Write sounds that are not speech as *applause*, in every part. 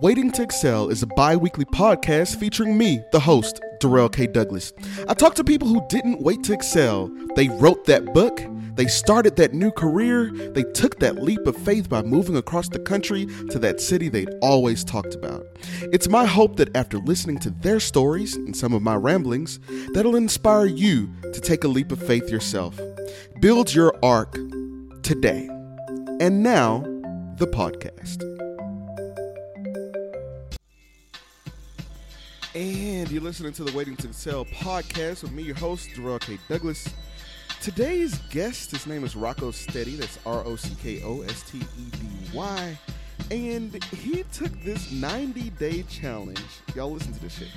Waiting to Excel is a bi weekly podcast featuring me, the host, Darrell K. Douglas. I talk to people who didn't wait to excel. They wrote that book, they started that new career, they took that leap of faith by moving across the country to that city they'd always talked about. It's my hope that after listening to their stories and some of my ramblings, that'll inspire you to take a leap of faith yourself. Build your arc today. And now, the podcast. And you're listening to the Waiting to Excel podcast with me, your host, Darrell K. Douglas. Today's guest, his name is Rocko Stedy. That's R O C K O S T E D Y. And he took this 90 day challenge. Y'all listen to this shit.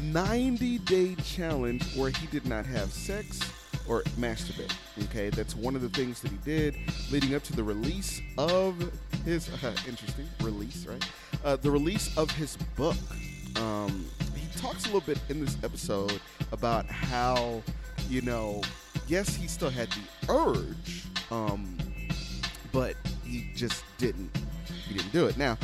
90 day challenge where he did not have sex or masturbate. Okay, that's one of the things that he did leading up to the release of his uh, *laughs* interesting release, right? Uh, the release of his book. Um, talks a little bit in this episode about how, you know, yes, he still had the urge, um, but he just didn't. He didn't do it. Now,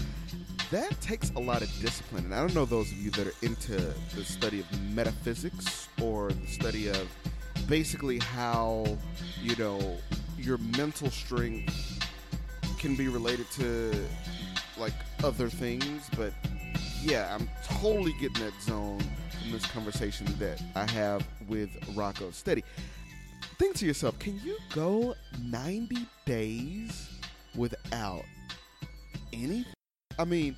that takes a lot of discipline, and I don't know those of you that are into the study of metaphysics or the study of basically how you know your mental strength can be related to like other things but yeah i'm totally getting that zone from this conversation that i have with rocko stedy think to yourself can you go 90 days without any? i mean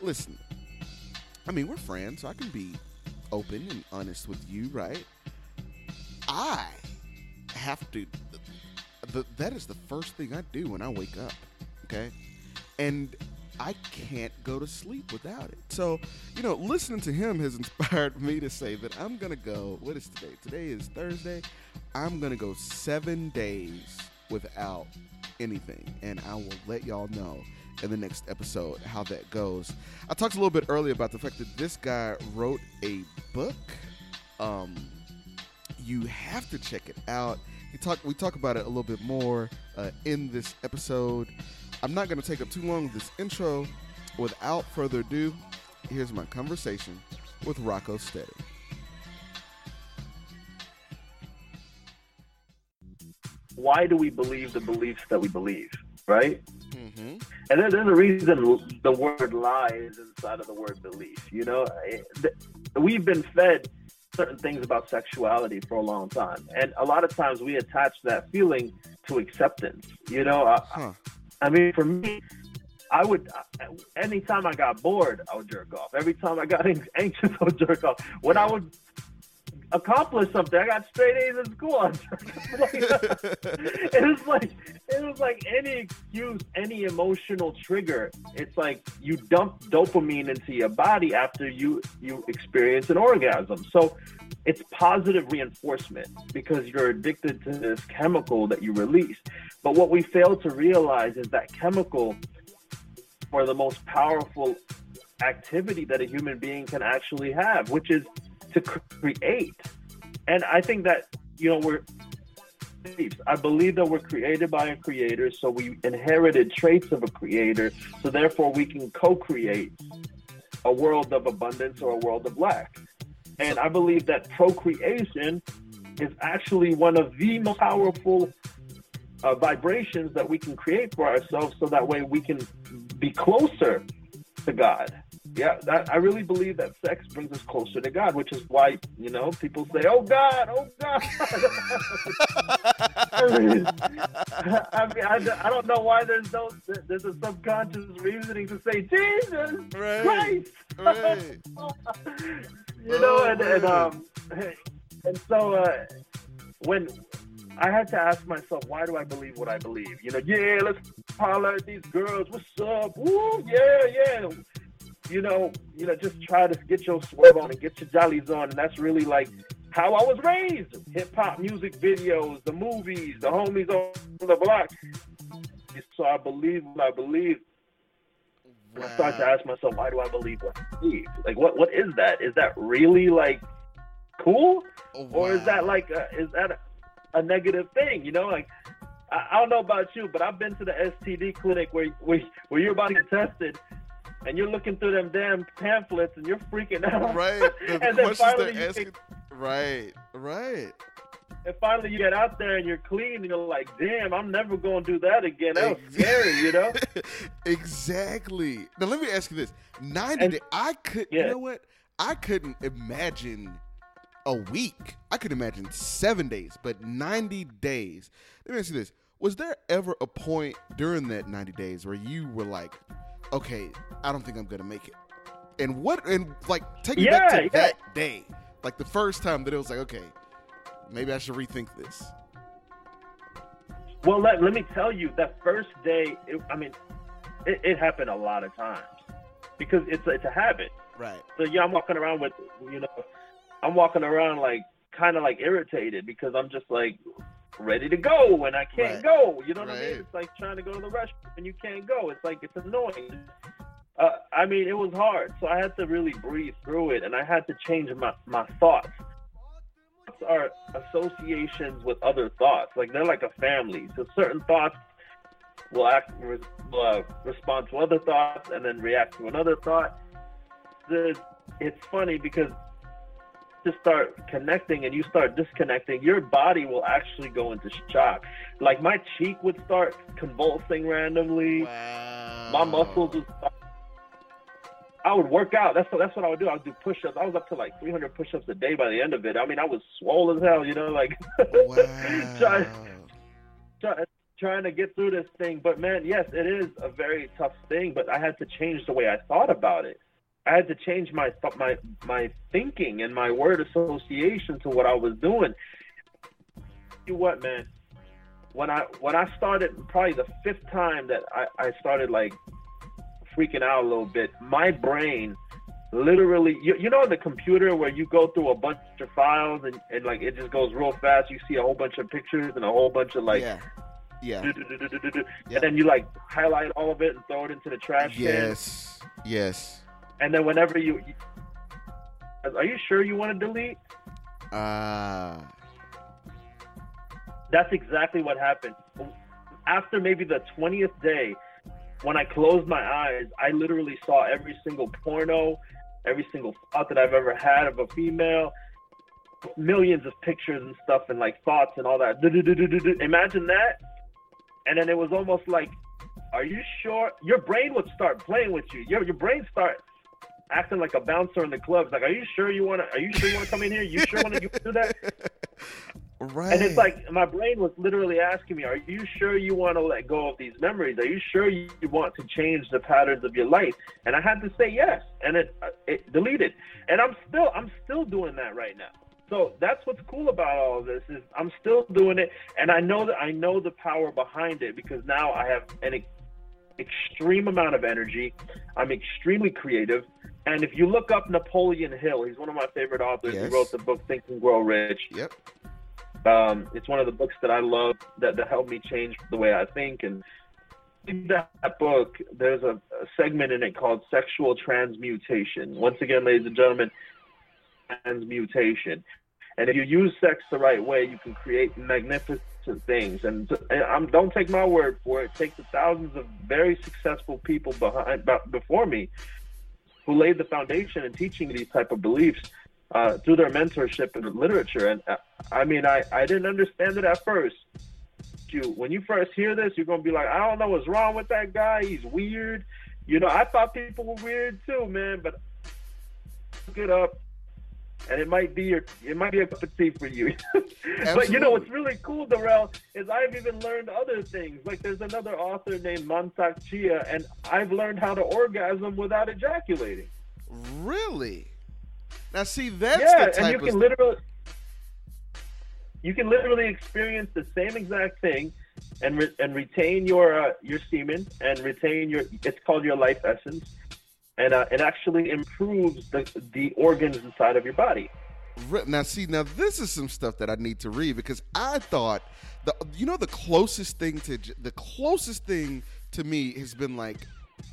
listen i mean we're friends so i can be open and honest with you right I have to. The, that is the first thing I do when I wake up. Okay, and I can't go to sleep without it. So, you know, listening to him has *laughs* inspired me to say that I'm gonna go. What is today? Today is Thursday. I'm gonna go seven days without anything, and I will let y'all know in the next episode how that goes. I talked a little bit earlier about the fact that this guy wrote a book. Um, you have to check it out. He talk, we talk about it a little bit more uh, in this episode. I'm not going to take up too long with this intro. Without further ado, here's my conversation with Rocko Stedy. Why do we believe the beliefs that we believe, right? Mm-hmm. And then there's a reason the word lie is inside of the word belief. You know, we've been fed certain things about sexuality for a long time. And a lot of times we attach that feeling to acceptance. You know, huh. I, I mean, for me, I would, anytime I got bored, I would jerk off. Every time I got *laughs* anxious, I would jerk off. When I would accomplish something. I got straight A's in school. *laughs* it was *laughs* like it was like any excuse, any emotional trigger. It's like you dump dopamine into your body after you you experience an orgasm. So it's positive reinforcement because you're addicted to this chemical that you release. But what we fail to realize is that chemical for the most powerful activity that a human being can actually have, which is to create. And I think that, you know, we're, I believe that we're created by a creator, so we inherited traits of a creator, so therefore we can co create a world of abundance or a world of lack. And I believe that procreation is actually one of the most powerful uh, vibrations that we can create for ourselves so that way we can be closer to God yeah, that, I really believe that sex brings us closer to God, which is why you know people say, "Oh God, oh God." *laughs* I mean, I, mean I, I, don't know why there's no there's a subconscious reasoning to say Jesus right. Christ. Right. *laughs* you know, oh, and, and um, and so uh, when I had to ask myself, why do I believe what I believe? You know, yeah, let's holler at these girls. What's up? Woo, yeah, yeah you know, you know, just try to get your swerve on and get your jollies on, and that's really like how I was raised. Hip hop music videos, the movies, the homies on the block. So I believe what I believe. Wow. I start to ask myself, why do I believe what I believe? Like, what what is that? Is that really like cool, wow. or is that like a, is that a, a negative thing? You know, like I, I, don't know about you, but I've been to the STD clinic where where, where you're about to get tested, and you're looking through them damn pamphlets and you're freaking out. Right. *laughs* The and then finally they're you asking. get, Right. Right. and finally you get out there and you're clean and you're like, damn, I'm never going to do that again. That was scary, you know? *laughs* exactly. Now let me ask you this: ninety And- days. I could. Yeah. You know what? I couldn't imagine a week. I could imagine seven days, but ninety days. Let me ask you this: Was there ever a point during that ninety days where you were like, "Okay, I don't think I'm gonna make it"? And what? And like, take me back to yeah. that day, like the first time that it was like, "Okay, maybe I should rethink this." Well, let, let me tell you, that first day, it, I mean, it, it happened a lot of times because it's, it's a habit. Right. So yeah, I'm walking around with, you know, I'm walking around like kind of like irritated because I'm just like ready to go and I can't Right. go. You know what I mean? It's like trying to go to the restroom and you can't go. It's like it's annoying. Uh, I mean, it was hard, so I had to really breathe through it, and I had to change my my thoughts. Thoughts are associations with other thoughts. Like they're like a family. So certain thoughts will act re- uh, respond to other thoughts and then react to another thought. The, it's funny because to start connecting and you start disconnecting, your body will actually go into shock. Like my cheek would start convulsing randomly. Wow. My muscles would start. I would work out. That's what, that's what I would do. I would do push-ups. I was up to like 300 push-ups a day by the end of it. I mean, I was swole as hell. You know, like *laughs* Wow. try, try, trying to get through this thing. But man, yes, it is a very tough thing. But I had to change the way I thought about it. I had to change my my my thinking and my word association to what I was doing. You what, man? When I when I started, probably the fifth time that I, I started like freaking out a little bit, my brain literally you, you know the computer where you go through a bunch of files and, and like it just goes real fast you see a whole bunch of pictures and a whole bunch of like yeah. Yeah. Yeah. and then you like highlight all of it and throw it into the trash can Yes. Yes. And then whenever you are you sure you want to delete? Ah. that's exactly what happened. After maybe the 20th day when i closed my eyes i literally saw every single porno every single thought that i've ever had of a female millions of pictures and stuff and like thoughts and all that. Imagine that. And then it was almost like are you sure? Your brain would start playing with you. Your, your brain start acting like a bouncer in the clubs like are you sure you want to are you sure you want to come in here you sure want to do that right. *laughs* and it's like my brain was literally asking me, "Are you sure you want to let go of these memories? Are you sure you want to change the patterns of your life?" And I had to say yes, and it uh, it deleted. And I'm still I'm still doing that right now. So that's what's cool about all of this is I'm still doing it, and I know that I know the power behind it because now I have an extreme amount of energy. I'm extremely creative. And if you look up Napoleon Hill, he's one of my favorite authors. Yes. He wrote the book Think and Grow Rich. Yep. Um, it's one of the books that I love that, that helped me change the way I think. And in that book, there's a, a segment in it called sexual transmutation. Once again, ladies and gentlemen, transmutation. And if you use sex the right way, you can create magnificent things. And, and I'm, don't take my word for it. Take the thousands of very successful people behind be- before me who laid the foundation in teaching these type of beliefs uh, through their mentorship and literature. And uh, I mean, I, I didn't understand it at first. You, when you first hear this, you're gonna be like, I don't know what's wrong with that guy. He's weird. You know, I thought people were weird too, man. But look it up, and it might be your, it might be a cup of tea for you. *laughs* but you know what's really cool, Darrell, is I've even learned other things. Like there's another author named Mantak Chia, and I've learned how to orgasm without ejaculating. Really? Now, see, that's yeah, the type and you can literally you can literally experience the same exact thing and re- and retain your uh, your semen and retain your it's called your life essence and uh, it actually improves the the organs inside of your body Now, see, now this is some stuff that I need to read because I thought the you know the closest thing to the closest thing to me has been like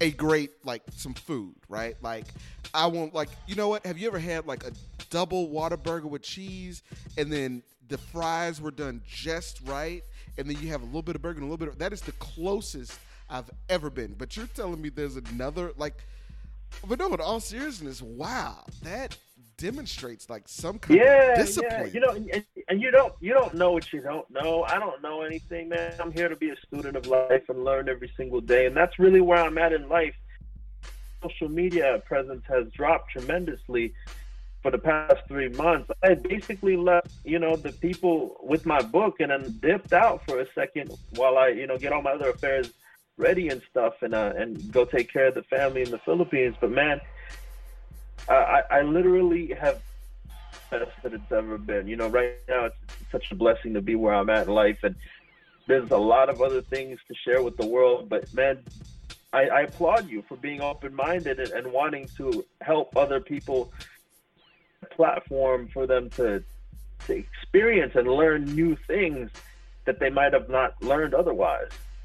a great like some food, right? Like I want like you know what? Have you ever had like a double Whataburger with cheese and then the fries were done just right and then you have a little bit of burger and a little bit of that is the closest I've ever been. But you're telling me there's another like But no, in all seriousness, wow, that demonstrates like some kind yeah, of discipline. Yeah, you know, and, and you don't you don't know what you don't know. I don't know anything, man. I'm here to be a student of life and learn every single day, and that's really where I'm at in life. Social media presence has dropped tremendously for the past three months. I basically left, you know, the people with my book and then dipped out for a second while I, you know, get all my other affairs ready and stuff and uh, and go take care of the family in the Philippines. But man, I, I literally have best that it's ever been. You know, right now it's such a blessing to be where I'm at in life, and there's a lot of other things to share with the world. But man, I, I applaud you for being open-minded and, and wanting to help other people. Platform for them to to experience and learn new things that they might have not learned otherwise.